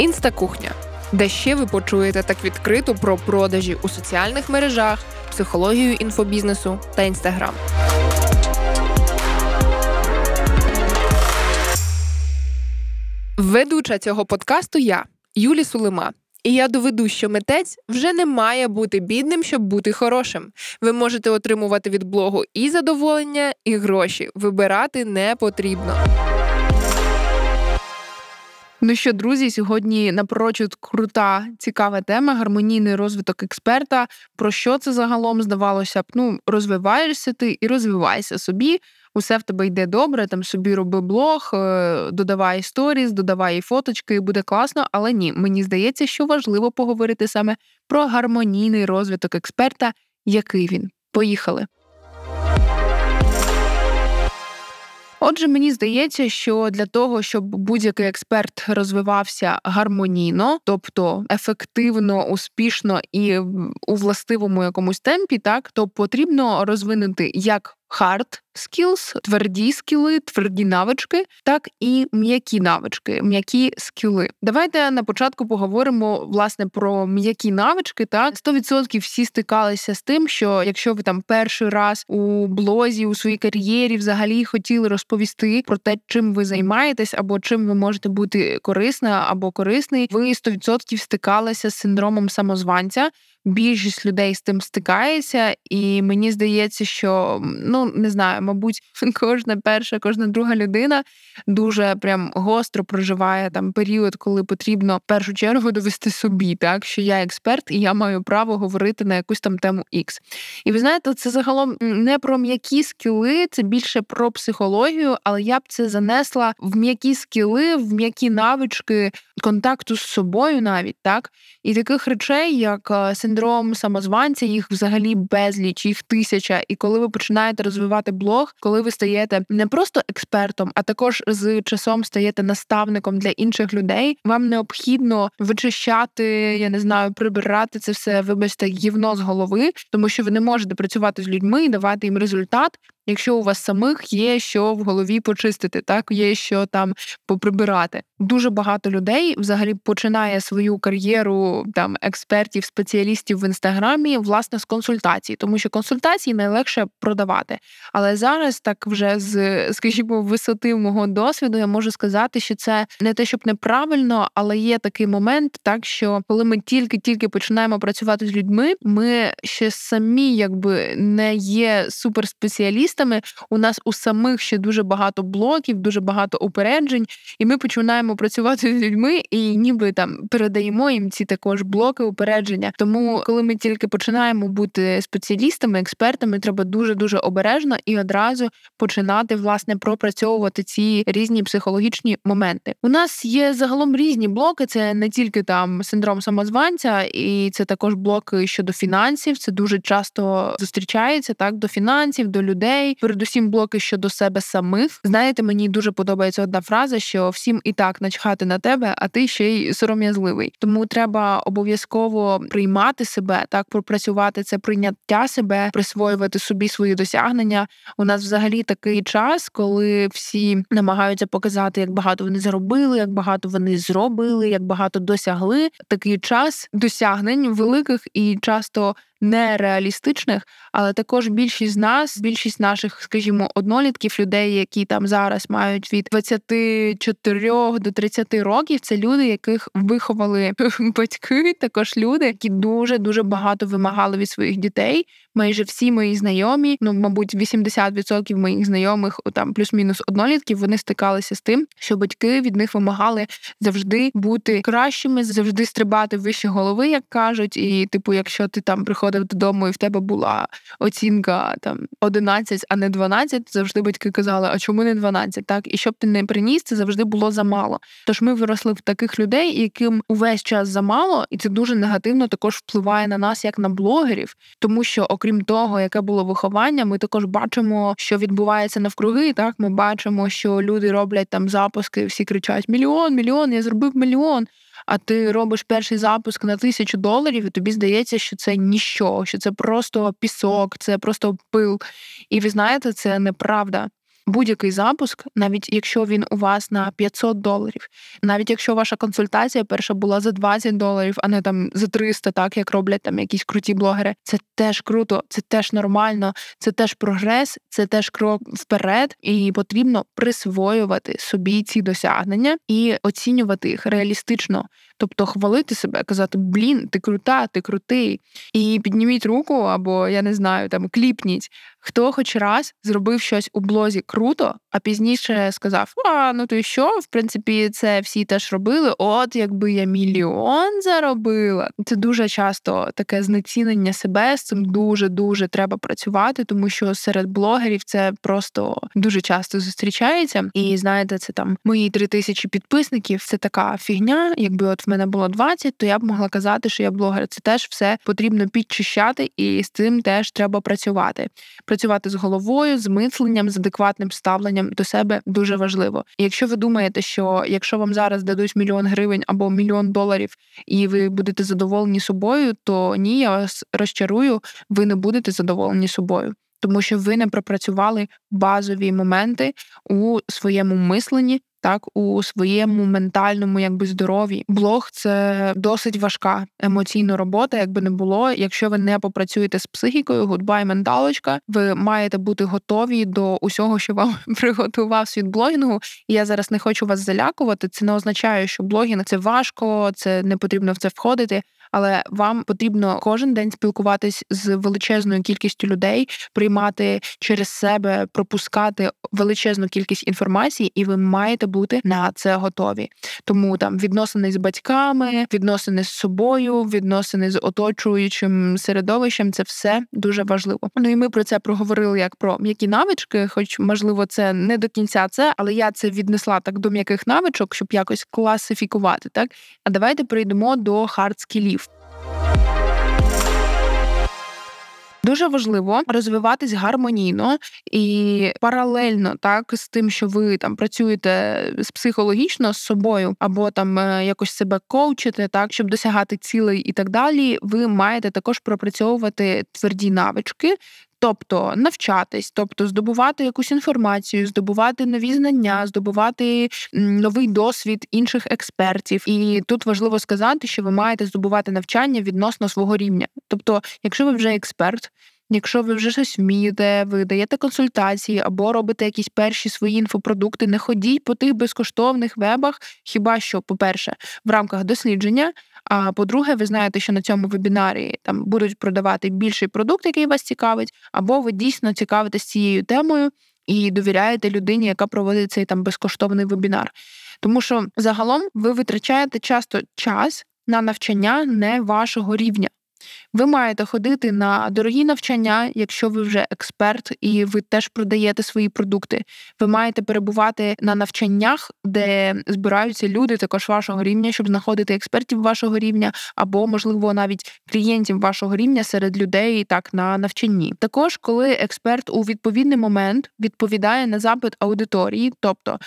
Інстакухня, де ще ви почуєте так відкрито про продажі у соціальних мережах, психологію інфобізнесу та інстаграм. Ведуча цього подкасту я, Юлі Сулима. І я доведу, що митець вже не має бути бідним, щоб бути хорошим. Ви можете отримувати від блогу і задоволення, і гроші. Вибирати не потрібно. Ну що, друзі, сьогодні напрочуд крута, цікава тема, гармонійний розвиток експерта. Про що це загалом здавалося б? Ну, розвиваєшся ти і розвивайся собі. Усе в тебе йде добре, там собі роби блог, е, додавай сторіс, додавай фоточки, і буде класно. Але ні, мені здається, що важливо поговорити саме про гармонійний розвиток експерта, який він. Поїхали. Отже, мені здається, що для того, щоб будь-який експерт розвивався гармонійно, тобто ефективно, успішно і у властивому якомусь темпі, так то потрібно розвинути як hard skills, тверді скіли, тверді навички, так і м'які навички, м'які скіли. Давайте на початку поговоримо власне про м'які навички. Так 100% всі стикалися з тим, що якщо ви там перший раз у блозі у своїй кар'єрі взагалі хотіли розповісти про те, чим ви займаєтесь, або чим ви можете бути корисна або корисний, ви 100% стикалися з синдромом самозванця більшість людей з тим стикається, і мені здається, що ну не знаю, мабуть, кожна перша, кожна друга людина дуже прям гостро проживає там період, коли потрібно в першу чергу довести собі, так що я експерт і я маю право говорити на якусь там тему X. І ви знаєте, це загалом не про м'які скіли, це більше про психологію, але я б це занесла в м'які скіли, в м'які навички контакту з собою, навіть так, і таких речей, як синдром самозванця, їх взагалі безліч, їх тисяча. І коли ви починаєте розвивати блог, коли ви стаєте не просто експертом, а також з часом стаєте наставником для інших людей, вам необхідно вичищати, я не знаю, прибирати це все, вибачте, гівно з голови, тому що ви не можете працювати з людьми і давати їм результат, якщо у вас самих є що в голові почистити, так є що там поприбирати. Дуже багато людей взагалі починає свою кар'єру там експертів, спеціалістів в інстаграмі власне з консультацій, тому що консультації найлегше продавати. Але зараз, так вже з скажімо, висоти мого досвіду, я можу сказати, що це не те, щоб неправильно, але є такий момент, так що коли ми тільки-тільки починаємо працювати з людьми, ми ще самі якби не є суперспеціалістами, журналістами. У нас у самих ще дуже багато блоків, дуже багато упереджень, і ми починаємо працювати з людьми і ніби там передаємо їм ці також блоки упередження. Тому, коли ми тільки починаємо бути спеціалістами, експертами, треба дуже дуже обережно і одразу починати власне пропрацьовувати ці різні психологічні моменти. У нас є загалом різні блоки. Це не тільки там синдром самозванця, і це також блоки щодо фінансів. Це дуже часто зустрічається так до фінансів, до людей передусім блоки щодо себе самих. Знаєте, мені дуже подобається одна фраза, що всім і так начхати на тебе, а ти ще й сором'язливий. Тому треба обов'язково приймати себе, так пропрацювати це прийняття себе, присвоювати собі свої досягнення. У нас взагалі такий час, коли всі намагаються показати, як багато вони заробили, як багато вони зробили, як багато досягли. Такий час досягнень великих і часто нереалістичних, але також більшість з нас, більшість наших, скажімо, однолітків, людей, які там зараз мають від 24 до 30 років, це люди, яких виховали батьки, також люди, які дуже дуже багато вимагали від своїх дітей. Майже всі мої знайомі, ну мабуть, 80% моїх знайомих, там плюс-мінус однолітків, вони стикалися з тим, що батьки від них вимагали завжди бути кращими, завжди стрибати вище голови, як кажуть. І, типу, якщо ти там приходиш приходив додому, і в тебе була оцінка там 11, а не 12, завжди батьки казали, а чому не 12? Так, і щоб ти не приніс, це завжди було замало. Тож ми виросли в таких людей, яким увесь час замало, і це дуже негативно також впливає на нас, як на блогерів, тому що, окрім того, яке було виховання, ми також бачимо, що відбувається навкруги. Так, ми бачимо, що люди роблять там запуски, всі кричать: Мільйон, мільйон, я зробив мільйон а ти робиш перший запуск на тисячу доларів, і тобі здається, що це ніщо, що це просто пісок, це просто пил. І ви знаєте, це неправда. Будь-який запуск, навіть якщо він у вас на 500 доларів, навіть якщо ваша консультація перша була за 20 доларів, а не там за 300, так як роблять там якісь круті блогери, це теж круто, це теж нормально, це теж прогрес, це теж крок вперед, і потрібно присвоювати собі ці досягнення і оцінювати їх реалістично. Тобто хвалити себе, казати Блін, ти крута, ти крутий. І підніміть руку, або я не знаю, там кліпніть. Хто хоч раз зробив щось у блозі круто, а пізніше сказав: А, ну то й що? В принципі, це всі теж робили. От якби я мільйон заробила. Це дуже часто таке знецінення себе. З цим дуже дуже треба працювати, тому що серед блогерів це просто дуже часто зустрічається. І знаєте, це там мої три тисячі підписників. Це така фігня. Якби от в мене було 20, то я б могла казати, що я блогер. Це теж все потрібно підчищати, і з цим теж треба працювати працювати з головою, з мисленням, з адекватним ставленням до себе дуже важливо. І якщо ви думаєте, що якщо вам зараз дадуть мільйон гривень або мільйон доларів, і ви будете задоволені собою, то ні, я вас розчарую, ви не будете задоволені собою. Тому що ви не пропрацювали базові моменти у своєму мисленні, так у своєму ментальному якби здоров'ї. Блог це досить важка емоційна робота, якби не було. Якщо ви не попрацюєте з психікою, goodbye менталочка, ви маєте бути готові до усього, що вам приготував світ блогінгу. І я зараз не хочу вас залякувати. Це не означає, що блогінг це важко, це не потрібно в це входити але вам потрібно кожен день спілкуватись з величезною кількістю людей, приймати через себе, пропускати величезну кількість інформації, і ви маєте бути на це готові. Тому там відносини з батьками, відносини з собою, відносини з оточуючим середовищем це все дуже важливо. Ну і ми про це проговорили як про м'які навички, хоч можливо це не до кінця це, але я це віднесла так до м'яких навичок, щоб якось класифікувати. Так а давайте прийдемо до хард-скілів. Дуже важливо розвиватись гармонійно і паралельно так з тим, що ви там працюєте психологічно з собою, або там е, якось себе коучите, так щоб досягати цілей і так далі. Ви маєте також пропрацьовувати тверді навички, Тобто навчатись, тобто здобувати якусь інформацію, здобувати нові знання, здобувати новий досвід інших експертів. І тут важливо сказати, що ви маєте здобувати навчання відносно свого рівня. Тобто, якщо ви вже експерт. Якщо ви вже щось вмієте, ви даєте консультації або робите якісь перші свої інфопродукти, не ходіть по тих безкоштовних вебах. Хіба що, по-перше, в рамках дослідження, а по-друге, ви знаєте, що на цьому вебінарі там будуть продавати більший продукт, який вас цікавить, або ви дійсно цікавитесь цією темою і довіряєте людині, яка проводить цей там безкоштовний вебінар. Тому що загалом ви витрачаєте часто час на навчання не вашого рівня. Ви маєте ходити на дорогі навчання, якщо ви вже експерт і ви теж продаєте свої продукти. Ви маєте перебувати на навчаннях, де збираються люди також вашого рівня, щоб знаходити експертів вашого рівня, або, можливо, навіть клієнтів вашого рівня серед людей так на навчанні. Також, коли експерт у відповідний момент відповідає на запит аудиторії, тобто.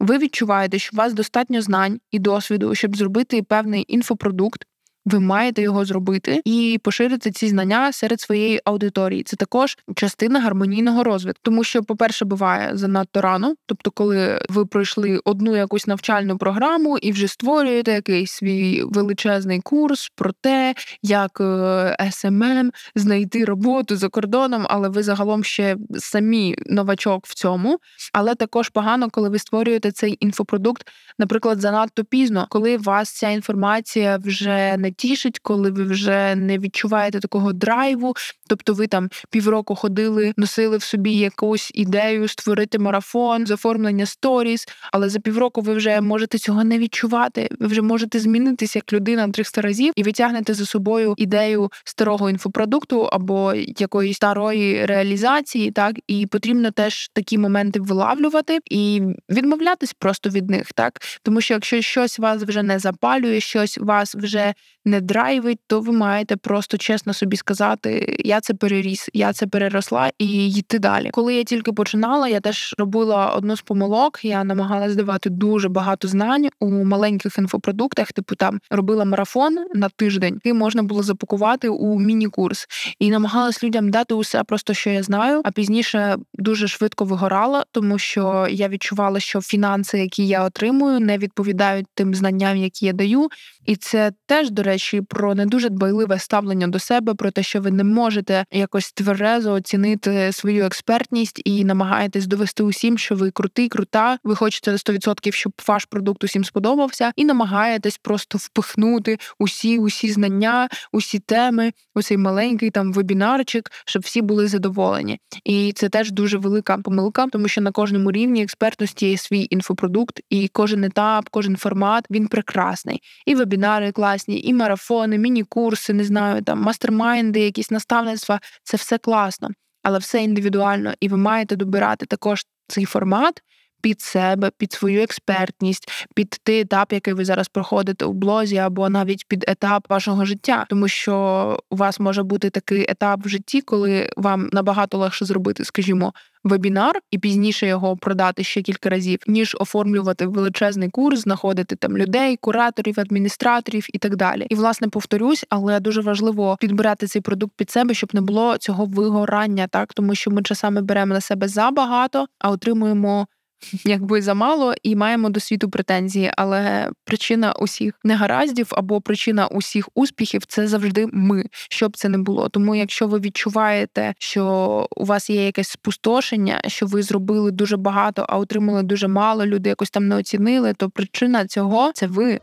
Ви відчуваєте, що у вас достатньо знань і досвіду, щоб зробити певний інфопродукт, ви маєте його зробити і поширити ці знання серед своєї аудиторії. Це також частина гармонійного розвитку, тому що, по-перше, буває занадто рано, тобто, коли ви пройшли одну якусь навчальну програму і вже створюєте якийсь свій величезний курс про те, як SMM е, знайти роботу за кордоном, але ви загалом ще самі новачок в цьому. Але також погано, коли ви створюєте цей інфопродукт, наприклад, занадто пізно, коли вас ця інформація вже не тішить, коли ви вже не відчуваєте такого драйву. Тобто ви там півроку ходили, носили в собі якусь ідею створити марафон, заформлення сторіс, але за півроку ви вже можете цього не відчувати. Ви вже можете змінитися як людина 300 разів і витягнете за собою ідею старого інфопродукту або якоїсь старої реалізації, так і потрібно теж такі моменти вилавлювати і відмовлятись просто від них, так тому що якщо щось вас вже не запалює, щось вас вже не драйвить, то ви маєте просто чесно собі сказати: я це переріс, я це переросла і йти далі. Коли я тільки починала, я теж робила одну з помилок. Я намагалась давати дуже багато знань у маленьких інфопродуктах. Типу там робила марафон на тиждень, який можна було запакувати у міні-курс, і намагалась людям дати усе, просто що я знаю. А пізніше дуже швидко вигорала, тому що я відчувала, що фінанси, які я отримую, не відповідають тим знанням, які я даю. І це теж, до речі, про не дуже дбайливе ставлення до себе, про те, що ви не можете якось тверезо оцінити свою експертність і намагаєтесь довести усім, що ви крутий, крута. Ви хочете на 100%, щоб ваш продукт усім сподобався, і намагаєтесь просто впихнути усі, усі знання, усі теми, усій маленький там вебінарчик, щоб всі були задоволені. І це теж дуже велика помилка, тому що на кожному рівні експертності є свій інфопродукт, і кожен етап, кожен формат він прекрасний. І вебінари класні, і марафони, міні-курси, не знаю, там мастермайнди, якісь наставництва це все класно, але все індивідуально, і ви маєте добирати також цей формат. Під себе, під свою експертність, під той етап, який ви зараз проходите у блозі, або навіть під етап вашого життя, тому що у вас може бути такий етап в житті, коли вам набагато легше зробити, скажімо, вебінар і пізніше його продати ще кілька разів, ніж оформлювати величезний курс, знаходити там людей, кураторів, адміністраторів і так далі. І власне повторюсь, але дуже важливо підбирати цей продукт під себе, щоб не було цього вигорання, так тому що ми часами беремо на себе забагато, а отримуємо якби замало, і маємо до світу претензії. Але причина усіх негараздів або причина усіх успіхів це завжди ми, щоб це не було. Тому, якщо ви відчуваєте, що у вас є якесь спустошення, що ви зробили дуже багато, а отримали дуже мало, люди якось там не оцінили, то причина цього це ви.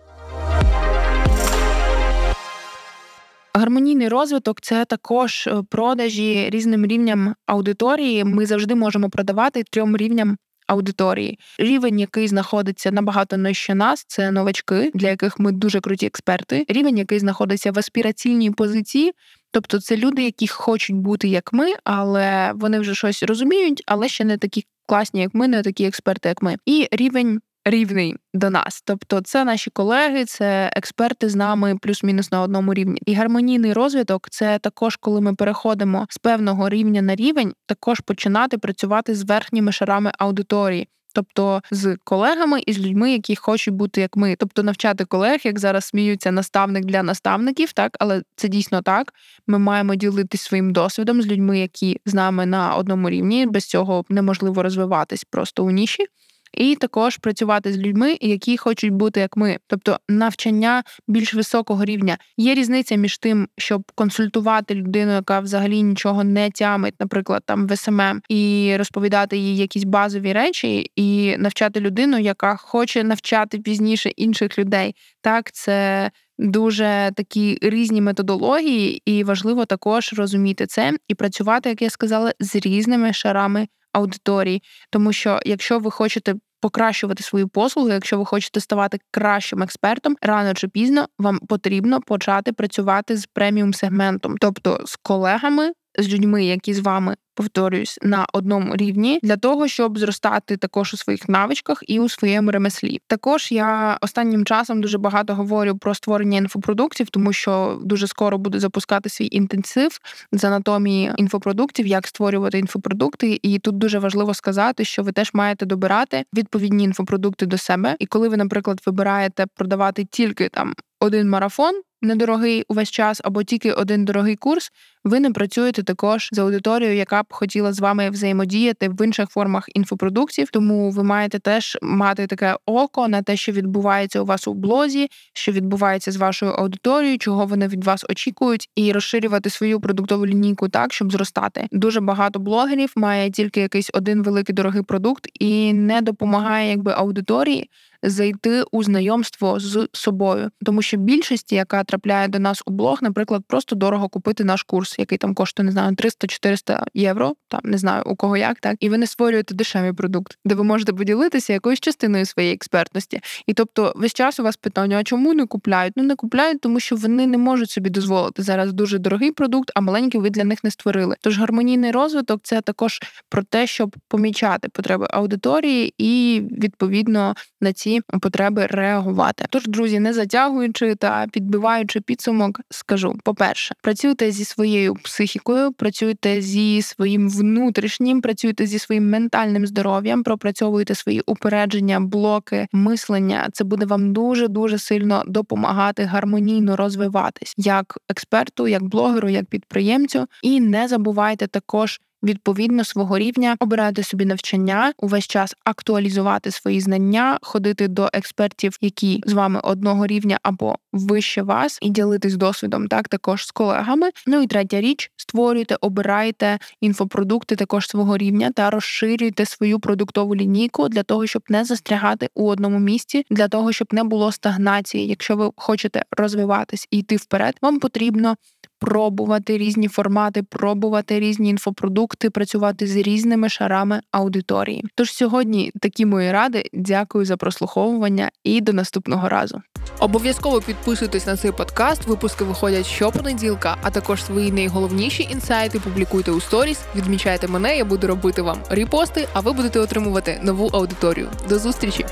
Гармонійний розвиток це також е, продажі різним рівням аудиторії. Ми завжди можемо продавати трьом рівням аудиторії. Рівень, який знаходиться набагато нижче нас, це новачки, для яких ми дуже круті експерти. Рівень, який знаходиться в аспіраційній позиції. Тобто це люди, які хочуть бути як ми, але вони вже щось розуміють, але ще не такі класні, як ми, не такі експерти, як ми. І рівень рівний до нас. Тобто, це наші колеги, це експерти з нами плюс-мінус на одному рівні. І гармонійний розвиток це також, коли ми переходимо з певного рівня на рівень, також починати працювати з верхніми шарами аудиторії. Тобто з колегами і з людьми, які хочуть бути як ми, тобто навчати колег, як зараз сміються наставник для наставників, так але це дійсно так. Ми маємо ділитися своїм досвідом з людьми, які з нами на одному рівні. Без цього неможливо розвиватись просто у ніші і також працювати з людьми, які хочуть бути як ми, тобто навчання більш високого рівня. Є різниця між тим, щоб консультувати людину, яка взагалі нічого не тямить, наприклад, там в SMM, і розповідати їй якісь базові речі, і навчати людину, яка хоче навчати пізніше інших людей. Так, це. Дуже такі різні методології, і важливо також розуміти це і працювати, як я сказала, з різними шарами аудиторії. Тому що якщо ви хочете покращувати свої послуги, якщо ви хочете ставати кращим експертом, рано чи пізно вам потрібно почати працювати з преміум сегментом, тобто з колегами, з людьми, які з вами повторююсь, на одному рівні для того, щоб зростати також у своїх навичках і у своєму ремеслі. Також я останнім часом дуже багато говорю про створення інфопродуктів, тому що дуже скоро буду запускати свій інтенсив з анатомії інфопродуктів, як створювати інфопродукти. І тут дуже важливо сказати, що ви теж маєте добирати відповідні інфопродукти до себе. І коли ви, наприклад, вибираєте продавати тільки там один марафон недорогий увесь час, або тільки один дорогий курс, ви не працюєте також з аудиторією, яка б хотіла з вами взаємодіяти в інших формах інфопродуктів. Тому ви маєте теж мати таке око на те, що відбувається у вас у блозі, що відбувається з вашою аудиторією, чого вони від вас очікують, і розширювати свою продуктову лінійку так, щоб зростати. Дуже багато блогерів має тільки якийсь один великий дорогий продукт і не допомагає якби аудиторії зайти у знайомство з собою, тому що більшість, яка трапляє до нас у блог, наприклад, просто дорого купити наш курс, який там коштує не знаю 300-400 євро. Там не знаю у кого як так, і ви не створюєте дешевий продукт, де ви можете поділитися якоюсь частиною своєї експертності. І тобто, весь час у вас питання: а чому не купляють? Ну не купляють, тому що вони не можуть собі дозволити зараз дуже дорогий продукт, а маленький ви для них не створили. Тож гармонійний розвиток це також про те, щоб помічати потреби аудиторії і відповідно на ці ці потреби реагувати. Тож, друзі, не затягуючи та підбиваючи підсумок, скажу: по-перше, працюйте зі своєю психікою, працюйте зі своїм внутрішнім, працюйте зі своїм ментальним здоров'ям, пропрацьовуйте свої упередження, блоки, мислення. Це буде вам дуже дуже сильно допомагати гармонійно розвиватись як експерту, як блогеру, як підприємцю. І не забувайте також відповідно свого рівня обирати собі навчання, увесь час актуалізувати свої знання, ходити до експертів, які з вами одного рівня або вище вас, і ділитись досвідом, так також з колегами. Ну і третя річ: створюйте, обирайте інфопродукти також свого рівня та розширюйте свою продуктову лінійку для того, щоб не застрягати у одному місці, для того, щоб не було стагнації. Якщо ви хочете розвиватись і йти вперед, вам потрібно пробувати різні формати, пробувати різні інфопродукти, працювати з різними шарами аудиторії. Тож сьогодні такі мої ради. Дякую за прослуховування і до наступного разу. Обов'язково підписуйтесь на цей подкаст. Випуски виходять щопонеділка, а також свої найголовніші інсайти публікуйте у сторіс. Відмічайте мене, я буду робити вам репости, а ви будете отримувати нову аудиторію. До зустрічі!